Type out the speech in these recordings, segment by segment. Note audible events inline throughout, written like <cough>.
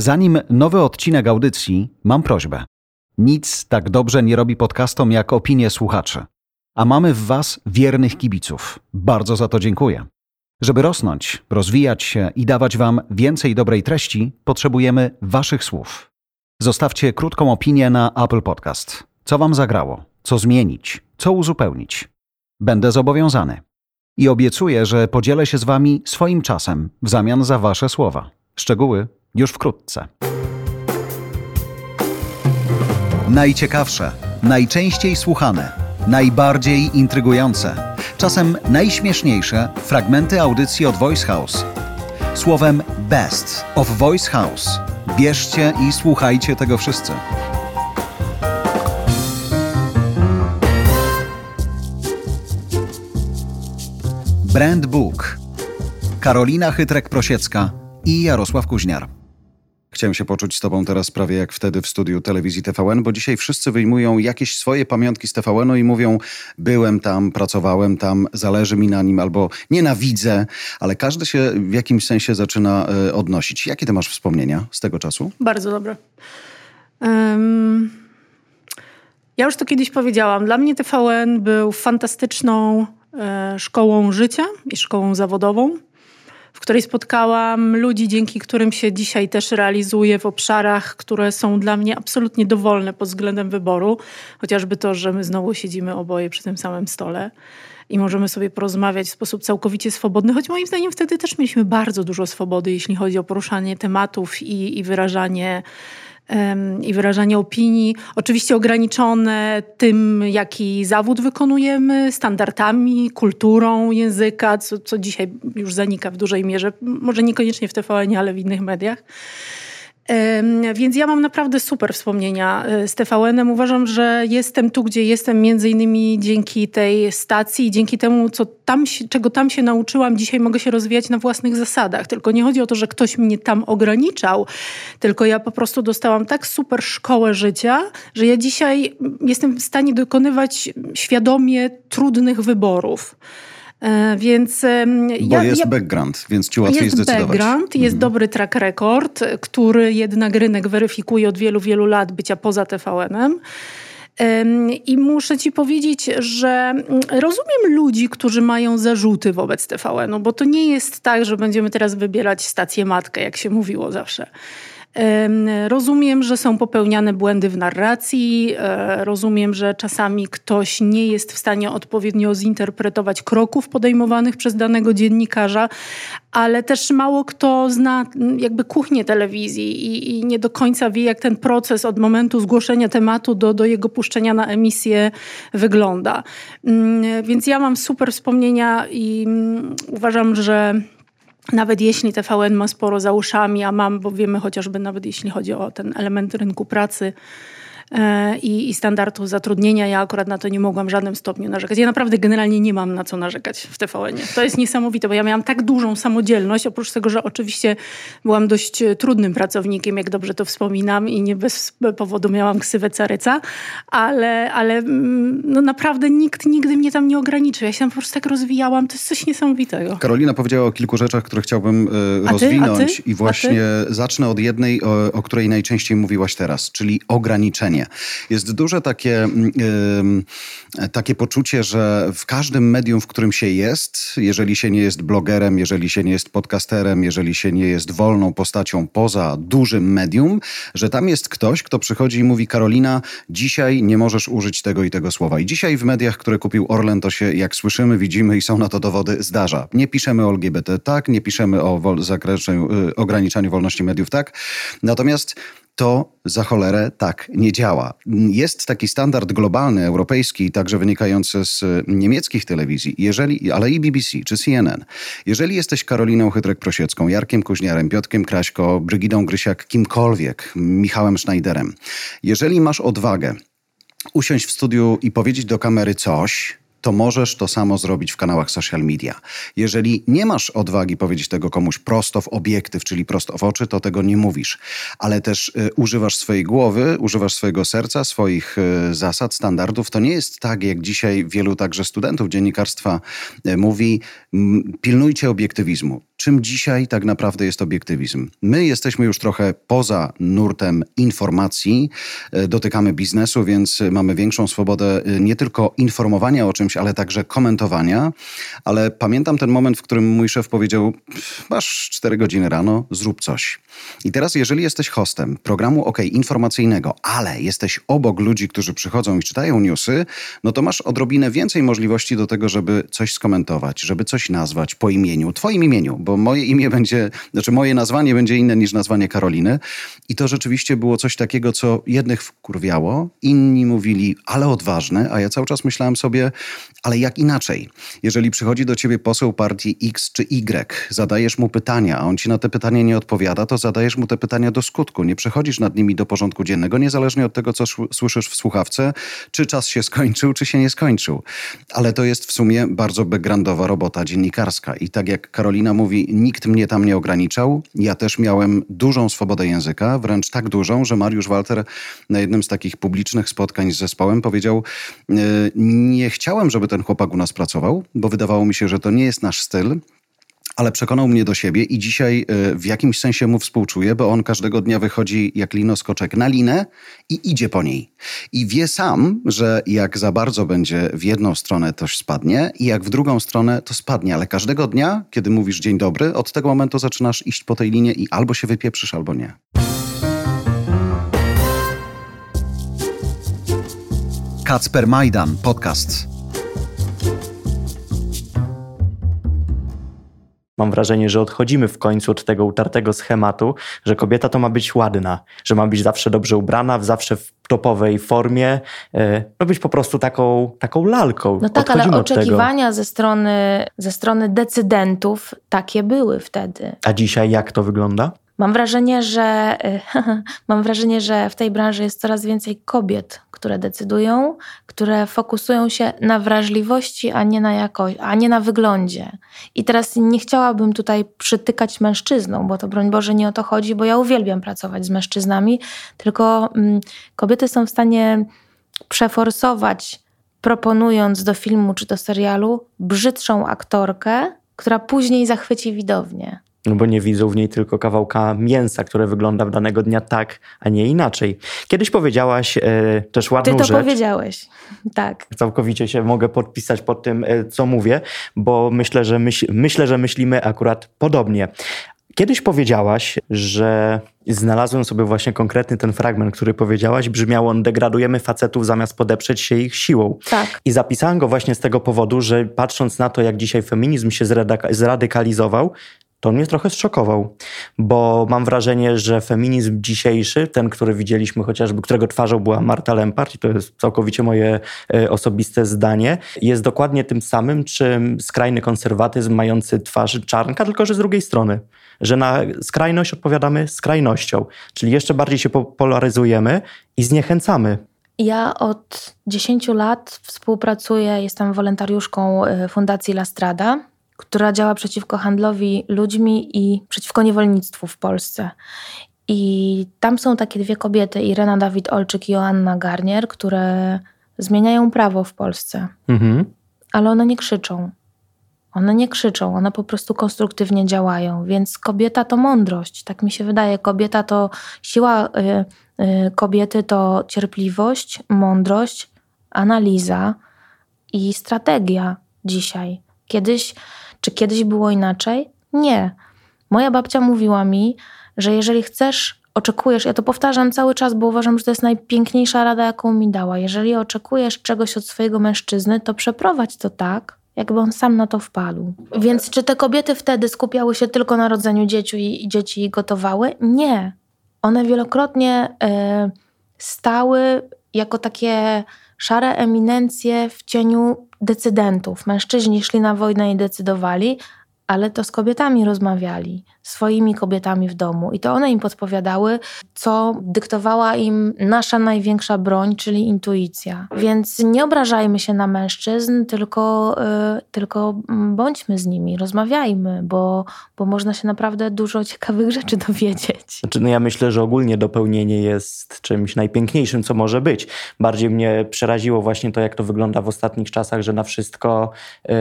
Zanim nowy odcinek audycji, mam prośbę. Nic tak dobrze nie robi podcastom jak opinie słuchaczy. A mamy w Was wiernych kibiców. Bardzo za to dziękuję. Żeby rosnąć, rozwijać się i dawać Wam więcej dobrej treści, potrzebujemy Waszych słów. Zostawcie krótką opinię na Apple Podcast. Co Wam zagrało? Co zmienić? Co uzupełnić? Będę zobowiązany. I obiecuję, że podzielę się z Wami swoim czasem w zamian za Wasze słowa. Szczegóły już wkrótce. Najciekawsze, najczęściej słuchane, najbardziej intrygujące, czasem najśmieszniejsze fragmenty audycji od Voice House. Słowem Best of Voice House. Bierzcie i słuchajcie tego wszyscy. Brand Book. Karolina Chytrek-Prosiecka i Jarosław Kuźniar. Chciałem się poczuć z Tobą teraz prawie jak wtedy w studiu telewizji TVN, bo dzisiaj wszyscy wyjmują jakieś swoje pamiątki z TVN-u i mówią: Byłem tam, pracowałem tam, zależy mi na nim, albo nienawidzę, ale każdy się w jakimś sensie zaczyna y, odnosić. Jakie Ty masz wspomnienia z tego czasu? Bardzo dobre. Um, ja już to kiedyś powiedziałam. Dla mnie TVN był fantastyczną e, szkołą życia i szkołą zawodową w której spotkałam ludzi, dzięki którym się dzisiaj też realizuję w obszarach, które są dla mnie absolutnie dowolne pod względem wyboru. Chociażby to, że my znowu siedzimy oboje przy tym samym stole i możemy sobie porozmawiać w sposób całkowicie swobodny, choć moim zdaniem wtedy też mieliśmy bardzo dużo swobody, jeśli chodzi o poruszanie tematów i, i wyrażanie i wyrażanie opinii, oczywiście ograniczone tym, jaki zawód wykonujemy, standardami, kulturą języka, co, co dzisiaj już zanika w dużej mierze, może niekoniecznie w TVN, ale w innych mediach. Więc ja mam naprawdę super wspomnienia e, z TVN-em. Uważam, że jestem tu, gdzie jestem, między innymi dzięki tej stacji i dzięki temu, co tam, czego tam się nauczyłam. Dzisiaj mogę się rozwijać na własnych zasadach. Tylko nie chodzi o to, że ktoś mnie tam ograniczał, tylko ja po prostu dostałam tak super szkołę życia, że ja dzisiaj jestem w stanie dokonywać świadomie trudnych wyborów. E, więc Bo ja, jest ja, background, więc ci łatwiej jest zdecydować. background, jest mhm. dobry track record, który jednak rynek weryfikuje od wielu, wielu lat bycia poza TVN-em. I muszę ci powiedzieć, że mm, rozumiem ludzi, którzy mają zarzuty wobec TVN-u, bo to nie jest tak, że będziemy teraz wybierać stację matkę, jak się mówiło zawsze. Rozumiem, że są popełniane błędy w narracji, e, rozumiem, że czasami ktoś nie jest w stanie odpowiednio zinterpretować kroków podejmowanych przez danego dziennikarza, ale też mało kto zna jakby kuchnię telewizji i, i nie do końca wie, jak ten proces od momentu zgłoszenia tematu do, do jego puszczenia na emisję wygląda. Mm, więc ja mam super wspomnienia i mm, uważam, że nawet jeśli TVN ma sporo za uszami, a mam, bo wiemy chociażby nawet jeśli chodzi o ten element rynku pracy, i, i standardów zatrudnienia. Ja akurat na to nie mogłam w żadnym stopniu narzekać. Ja naprawdę generalnie nie mam na co narzekać w tvn -ie. To jest niesamowite, bo ja miałam tak dużą samodzielność, oprócz tego, że oczywiście byłam dość e, trudnym pracownikiem, jak dobrze to wspominam i nie bez powodu miałam ksywę caryca, ale, ale mm, no naprawdę nikt nigdy mnie tam nie ograniczył. Ja się tam po prostu tak rozwijałam. To jest coś niesamowitego. Karolina powiedziała o kilku rzeczach, które chciałbym y, rozwinąć i właśnie zacznę od jednej, o, o której najczęściej mówiłaś teraz, czyli ograniczenie. Jest duże takie, mm, takie poczucie, że w każdym medium, w którym się jest, jeżeli się nie jest blogerem, jeżeli się nie jest podcasterem, jeżeli się nie jest wolną postacią poza dużym medium, że tam jest ktoś, kto przychodzi i mówi: Karolina, dzisiaj nie możesz użyć tego i tego słowa. I dzisiaj w mediach, które kupił Orlen, to się, jak słyszymy, widzimy i są na to dowody, zdarza. Nie piszemy o LGBT tak, nie piszemy o zakresie, y, ograniczaniu wolności mediów tak. Natomiast to za cholerę tak nie działa. Jest taki standard globalny, europejski, także wynikający z niemieckich telewizji, jeżeli, ale i BBC czy CNN. Jeżeli jesteś Karoliną Chytrek-Prosiecką, Jarkiem Kuźniarem, Piotkiem Kraśko, Brygidą Grysiak, kimkolwiek, Michałem Schneiderem, jeżeli masz odwagę usiąść w studiu i powiedzieć do kamery coś, to możesz to samo zrobić w kanałach social media. Jeżeli nie masz odwagi powiedzieć tego komuś prosto w obiektyw, czyli prosto w oczy, to tego nie mówisz. Ale też y, używasz swojej głowy, używasz swojego serca, swoich y, zasad, standardów. To nie jest tak, jak dzisiaj wielu także studentów dziennikarstwa y, mówi, pilnujcie obiektywizmu. czym dzisiaj tak naprawdę jest obiektywizm. My jesteśmy już trochę poza nurtem informacji, e, dotykamy biznesu, więc mamy większą swobodę e, nie tylko informowania o czymś, ale także komentowania. Ale pamiętam ten moment, w którym mój szef powiedział: Masz 4 godziny rano, zrób coś. I teraz, jeżeli jesteś hostem programu OK informacyjnego, ale jesteś obok ludzi, którzy przychodzą i czytają newsy, no to masz odrobinę więcej możliwości do tego, żeby coś skomentować, żeby coś nazwać po imieniu, twoim imieniu, bo moje imię będzie, znaczy moje nazwanie będzie inne niż nazwanie Karoliny. I to rzeczywiście było coś takiego, co jednych wkurwiało, inni mówili, ale odważne, a ja cały czas myślałem sobie, ale jak inaczej? Jeżeli przychodzi do ciebie poseł partii X czy Y, zadajesz mu pytania, a on ci na te pytania nie odpowiada, to zadajesz mu te pytania do skutku. Nie przechodzisz nad nimi do porządku dziennego, niezależnie od tego, co słyszysz w słuchawce, czy czas się skończył, czy się nie skończył. Ale to jest w sumie bardzo backgroundowa robota dziennikarska. I tak jak Karolina mówi, nikt mnie tam nie ograniczał. Ja też miałem dużą swobodę języka, wręcz tak dużą, że Mariusz Walter na jednym z takich publicznych spotkań z zespołem powiedział: e, Nie chciałem, żeby ten chłopak u nas pracował, bo wydawało mi się, że to nie jest nasz styl ale przekonał mnie do siebie i dzisiaj e, w jakimś sensie mu współczuję, bo on każdego dnia wychodzi jak linoskoczek na linę i idzie po niej. I wie sam, że jak za bardzo będzie w jedną stronę, to spadnie i jak w drugą stronę, to spadnie. Ale każdego dnia, kiedy mówisz dzień dobry, od tego momentu zaczynasz iść po tej linie i albo się wypieprzysz, albo nie. Kacper Majdan, podcast. Mam wrażenie, że odchodzimy w końcu od tego utartego schematu, że kobieta to ma być ładna, że ma być zawsze dobrze ubrana, zawsze w topowej formie, ma być po prostu taką, taką lalką. No tak, Odchodzimy ale oczekiwania ze strony, ze strony decydentów takie były wtedy. A dzisiaj jak to wygląda? Mam wrażenie, że <laughs> mam wrażenie, że w tej branży jest coraz więcej kobiet, które decydują, które fokusują się na wrażliwości, a nie na jakości, a nie na wyglądzie. I teraz nie chciałabym tutaj przytykać mężczyznom, bo to broń Boże nie o to chodzi, bo ja uwielbiam pracować z mężczyznami, tylko mm, kobiety są w stanie przeforsować, proponując do filmu czy do serialu brzydszą aktorkę, która później zachwyci widownię. No bo nie widzą w niej tylko kawałka mięsa, które wygląda w danego dnia tak, a nie inaczej. Kiedyś powiedziałaś e, też ładną rzecz. Ty to rzecz. powiedziałeś, tak. Całkowicie się mogę podpisać pod tym, e, co mówię, bo myślę, że myśl, myślę, że myślimy akurat podobnie. Kiedyś powiedziałaś, że znalazłem sobie właśnie konkretny ten fragment, który powiedziałaś, brzmiał on degradujemy facetów zamiast podeprzeć się ich siłą. Tak. I zapisałem go właśnie z tego powodu, że patrząc na to, jak dzisiaj feminizm się zradykalizował, to mnie trochę zszokował, bo mam wrażenie, że feminizm dzisiejszy, ten, który widzieliśmy chociażby, którego twarzą była Marta Lempart, i to jest całkowicie moje e, osobiste zdanie, jest dokładnie tym samym, czym skrajny konserwatyzm mający twarz czarnka, tylko że z drugiej strony. Że na skrajność odpowiadamy skrajnością, czyli jeszcze bardziej się polaryzujemy i zniechęcamy. Ja od 10 lat współpracuję, jestem wolontariuszką e, Fundacji Lastrada która działa przeciwko handlowi ludźmi i przeciwko niewolnictwu w Polsce. I tam są takie dwie kobiety, Irena Dawid-Olczyk i Joanna Garnier, które zmieniają prawo w Polsce. Mhm. Ale one nie krzyczą. One nie krzyczą, one po prostu konstruktywnie działają. Więc kobieta to mądrość, tak mi się wydaje. Kobieta to siła y, y, kobiety to cierpliwość, mądrość, analiza i strategia dzisiaj. Kiedyś czy kiedyś było inaczej? Nie. Moja babcia mówiła mi, że jeżeli chcesz, oczekujesz, ja to powtarzam cały czas, bo uważam, że to jest najpiękniejsza rada, jaką mi dała. Jeżeli oczekujesz czegoś od swojego mężczyzny, to przeprowadź to tak, jakby on sam na to wpadł. Więc czy te kobiety wtedy skupiały się tylko na rodzeniu dzieci i, dzieci gotowały? Nie. One wielokrotnie y, stały jako takie szare eminencje w cieniu decydentów. Mężczyźni szli na wojnę i decydowali, ale to z kobietami rozmawiali, swoimi kobietami w domu i to one im podpowiadały, co dyktowała im nasza największa broń, czyli intuicja. Więc nie obrażajmy się na mężczyzn, tylko, yy, tylko bądźmy z nimi, rozmawiajmy, bo, bo można się naprawdę dużo ciekawych <laughs> rzeczy dowiedzieć. Znaczy, no ja myślę, że ogólnie dopełnienie jest czymś najpiękniejszym, co może być. Bardziej mnie przeraziło właśnie to, jak to wygląda w ostatnich czasach, że na wszystko, yy,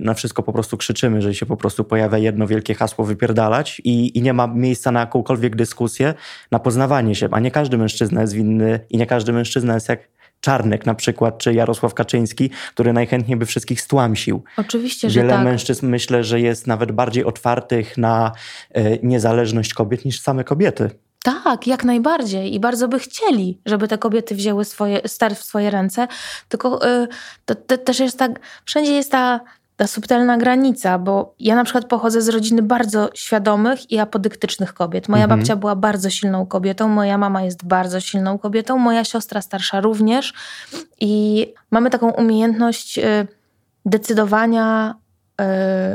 na wszystko po prostu krzyczymy, że się po prostu pojawia jedno wielkie hasło wypierdalać i, i nie ma miejsca na jakąkolwiek dyskusję, na poznawanie się. A nie każdy mężczyzna jest winny i nie każdy mężczyzna jest jak Czarnek na przykład, czy Jarosław Kaczyński, który najchętniej by wszystkich stłamsił. Oczywiście, że Wiele tak. mężczyzn myślę, że jest nawet bardziej otwartych na y, niezależność kobiet niż same kobiety. Tak, jak najbardziej. I bardzo by chcieli, żeby te kobiety wzięły swoje, ster w swoje ręce. Tylko y, to, to, też jest tak, wszędzie jest ta, ta subtelna granica, bo ja na przykład pochodzę z rodziny bardzo świadomych i apodyktycznych kobiet. Moja mhm. babcia była bardzo silną kobietą, moja mama jest bardzo silną kobietą, moja siostra starsza również. I mamy taką umiejętność y, decydowania y,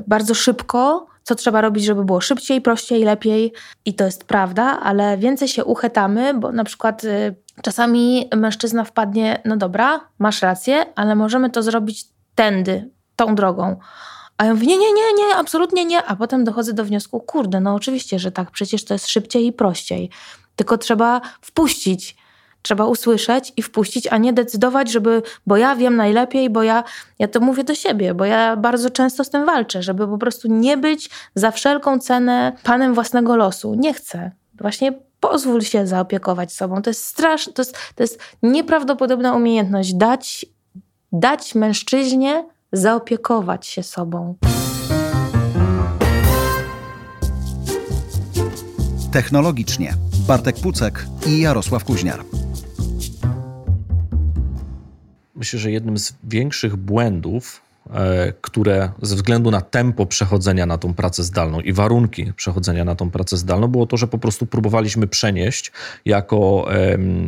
bardzo szybko co trzeba robić, żeby było szybciej, prościej, lepiej. I to jest prawda, ale więcej się uchetamy, bo na przykład y, czasami mężczyzna wpadnie, no dobra, masz rację, ale możemy to zrobić tędy, tą drogą. A ja mówię, nie, nie, nie, nie, absolutnie nie. A potem dochodzę do wniosku, kurde, no oczywiście, że tak, przecież to jest szybciej i prościej. Tylko trzeba wpuścić trzeba usłyszeć i wpuścić, a nie decydować, żeby, bo ja wiem najlepiej, bo ja, ja to mówię do siebie, bo ja bardzo często z tym walczę, żeby po prostu nie być za wszelką cenę panem własnego losu. Nie chcę. Właśnie pozwól się zaopiekować sobą. To jest straszne, to jest, to jest nieprawdopodobna umiejętność dać, dać mężczyźnie zaopiekować się sobą. Technologicznie Bartek Pucek i Jarosław Kuźniar. myślę, że jednym z większych błędów, e, które ze względu na tempo przechodzenia na tą pracę zdalną i warunki przechodzenia na tą pracę zdalną było to, że po prostu próbowaliśmy przenieść jako,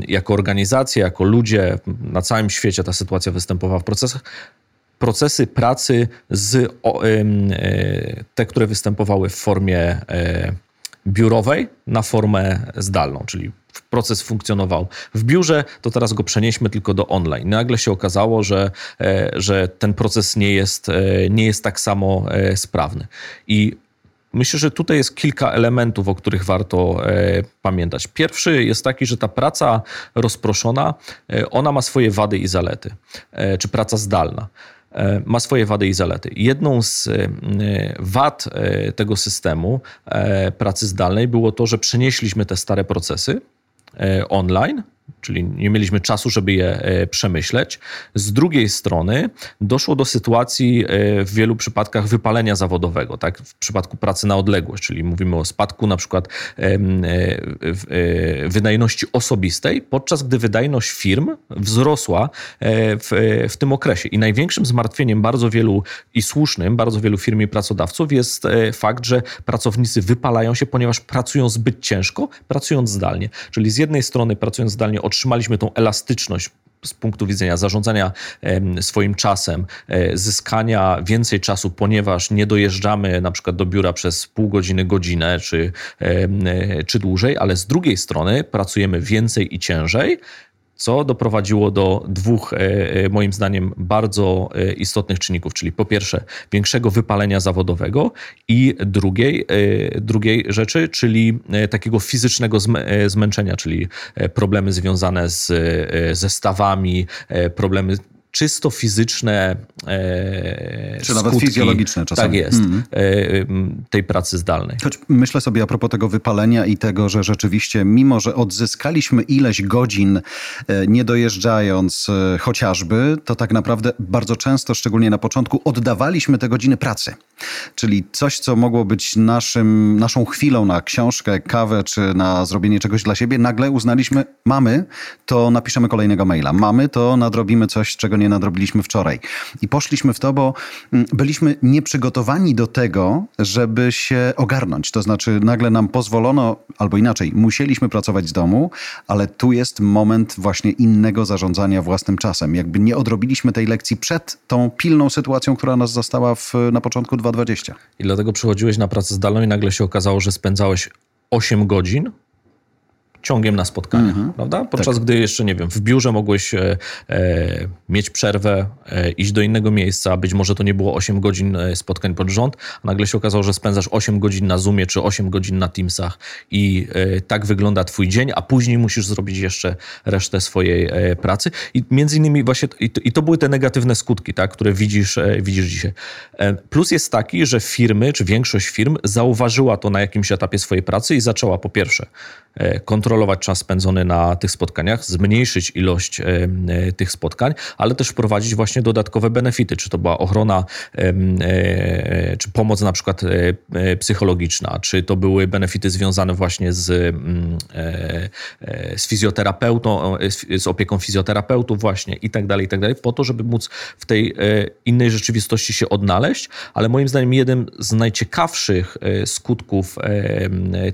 jako organizacja, jako ludzie na całym świecie ta sytuacja występowała w procesach, procesy pracy z e, te, które występowały w formie e, biurowej na formę zdalną, czyli proces funkcjonował w biurze, to teraz go przenieśmy tylko do online. Nagle się okazało, że, e, że ten proces nie jest, nie jest tak samo sprawny. I Myślę, że tutaj jest kilka elementów, o których warto pamiętać. Pierwszy jest taki, że ta praca rozproszona, ona ma swoje wady i zalety, czy praca zdalna ma swoje wady i zalety. Jedną z wad tego systemu pracy zdalnej było to, że przenieśliśmy te stare procesy online czyli nie mieliśmy czasu, żeby je e, przemyśleć. Z drugiej strony doszło do sytuacji e, w wielu przypadkach wypalenia zawodowego, tak? w przypadku pracy na odległość, czyli mówimy o spadku na przykład e, wydajności osobistej, podczas gdy wydajność firm wzrosła w, w tym okresie. I największym zmartwieniem bardzo wielu i słusznym, bardzo wielu firm i pracodawców jest fakt, że pracownicy wypalają się, ponieważ pracują zbyt ciężko, pracując zdalnie. Czyli z jednej strony pracując zdalnie otrzymaliśmy tą elastyczność z punktu widzenia zarządzania swoim czasem, e, zyskania więcej czasu, ponieważ nie dojeżdżamy na przykład do biura przez pół godziny, godzinę czy, e, czy dłużej, ale z drugiej strony pracujemy więcej i ciężej, co doprowadziło do dwóch, e, e, moim zdaniem, bardzo e, istotnych czynników, czyli po pierwsze większego wypalenia zawodowego i drugiej, drugiej rzeczy, czyli takiego fizycznego zmęczenia, czyli problemy związane z zestawami, problemy czysto fizyczne e, Czy nawet fizjologiczne czasami. Tak jest, mm. e, tej pracy zdalnej. Choć myślę sobie a propos tego wypalenia i tego, że rzeczywiście mimo, że odzyskaliśmy ileś godzin e, nie dojeżdżając e, chociażby, to tak naprawdę bardzo często, szczególnie na początku, oddawaliśmy te godziny pracy. Czyli coś, co mogło być naszym, naszą chwilą na książkę, kawę czy na zrobienie czegoś dla siebie, nagle uznaliśmy, mamy, to napiszemy kolejnego maila. Mamy, to nadrobimy coś, czego nie nadrobiliśmy wczoraj. I poszliśmy w to, bo mm, byliśmy nieprzygotowani do tego, żeby się ogarnąć. To znaczy, nagle nam pozwolono, albo inaczej, musieliśmy pracować z domu, ale tu jest moment właśnie innego zarządzania własnym czasem. Jakby nie odrobiliśmy tej lekcji przed tą pilną sytuacją, która nas zastała w, na początku 2020. I dlatego przychodziłeś na pracę zdalną i nagle się okazało, że spędzałeś 8 godzin ciągiem na spotkania, mhm. prawda? Podczas tak. gdy jeszcze, nie wiem, w biurze mogłeś e, e, mieć przerwę, e, iść do innego miejsca, być może to nie było 8 godzin e, spotkań pod rząd, a nagle się okazało, że spędzasz 8 godzin na Zoomie czy 8 godzin na Teamsach i e, tak wygląda twój dzień, a później musisz zrobić jeszcze resztę swojej e, pracy i między innymi właśnie, i to, i to, były te negatywne skutki, tak, które widzisz, widzisz dzisiaj. Plus jest taki, że firmy, czy większość firm zauważyła to na jakimś etapie swojej pracy i zaczęła po pierwsze kontrolować kontrolować czas spędzony na tych spotkaniach, zmniejszyć ilość e, tych spotkań, ale też wprowadzić właśnie dodatkowe benefity, czy to była ochrona, e, czy pomoc na przykład e, psychologiczna, czy to były benefity związane właśnie z, mm, z fizjoterapeutą, z opieką fizjoterapeutów właśnie i tak dalej, i tak dalej, po to, żeby móc w tej innej rzeczywistości się odnaleźć, ale moim zdaniem jeden z najciekawszych skutków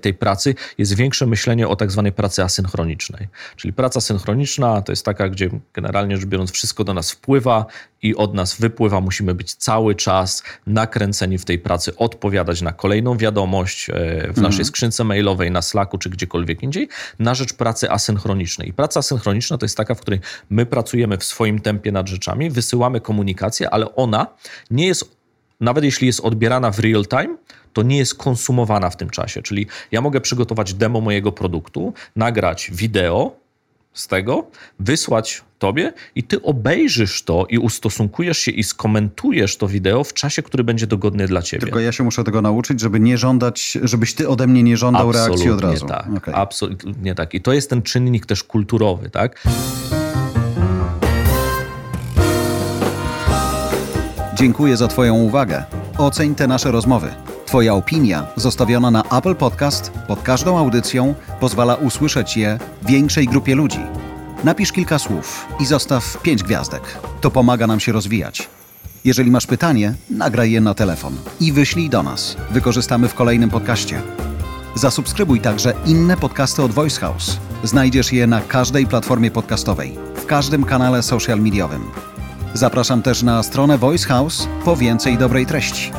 tej pracy jest większe myślenie o tak zwanej pracy asynchronicznej. Czyli praca synchroniczna to jest taka, gdzie generalnie rzecz biorąc wszystko do nas wpływa i od nas wypływa. Musimy być cały czas nakręceni w tej pracy, odpowiadać na kolejną wiadomość e, w naszej mhm. skrzynce mailowej, na Slacku czy gdziekolwiek indziej, na rzecz pracy asynchronicznej. I praca asynchroniczna to jest taka, w której my pracujemy w swoim tempie nad rzeczami, wysyłamy komunikację, ale ona nie jest, nawet jeśli jest odbierana w real time, to nie jest konsumowana w tym czasie. Czyli ja mogę przygotować demo mojego produktu, nagrać wideo z tego, wysłać tobie i ty obejrzysz to i ustosunkujesz się i skomentujesz to wideo w czasie, który będzie dogodny dla ciebie. Tylko ja się muszę tego nauczyć, żeby nie żądać, żebyś ty ode mnie nie żądał absolutnie reakcji od razu. Tak, okay. Absolutnie tak. I to jest ten czynnik też kulturowy, tak? Dziękuję za twoją uwagę. Oceń te nasze rozmowy. Twoja opinia, zostawiona na Apple Podcast pod każdą audycją, pozwala usłyszeć je większej grupie ludzi. Napisz kilka słów i zostaw pięć gwiazdek. To pomaga nam się rozwijać. Jeżeli masz pytanie, nagraj je na telefon i wyślij do nas. Wykorzystamy w kolejnym podcaście. Zasubskrybuj także inne podcasty od Voice House. Znajdziesz je na każdej platformie podcastowej, w każdym kanale social mediowym. Zapraszam też na stronę Voice House po więcej dobrej treści.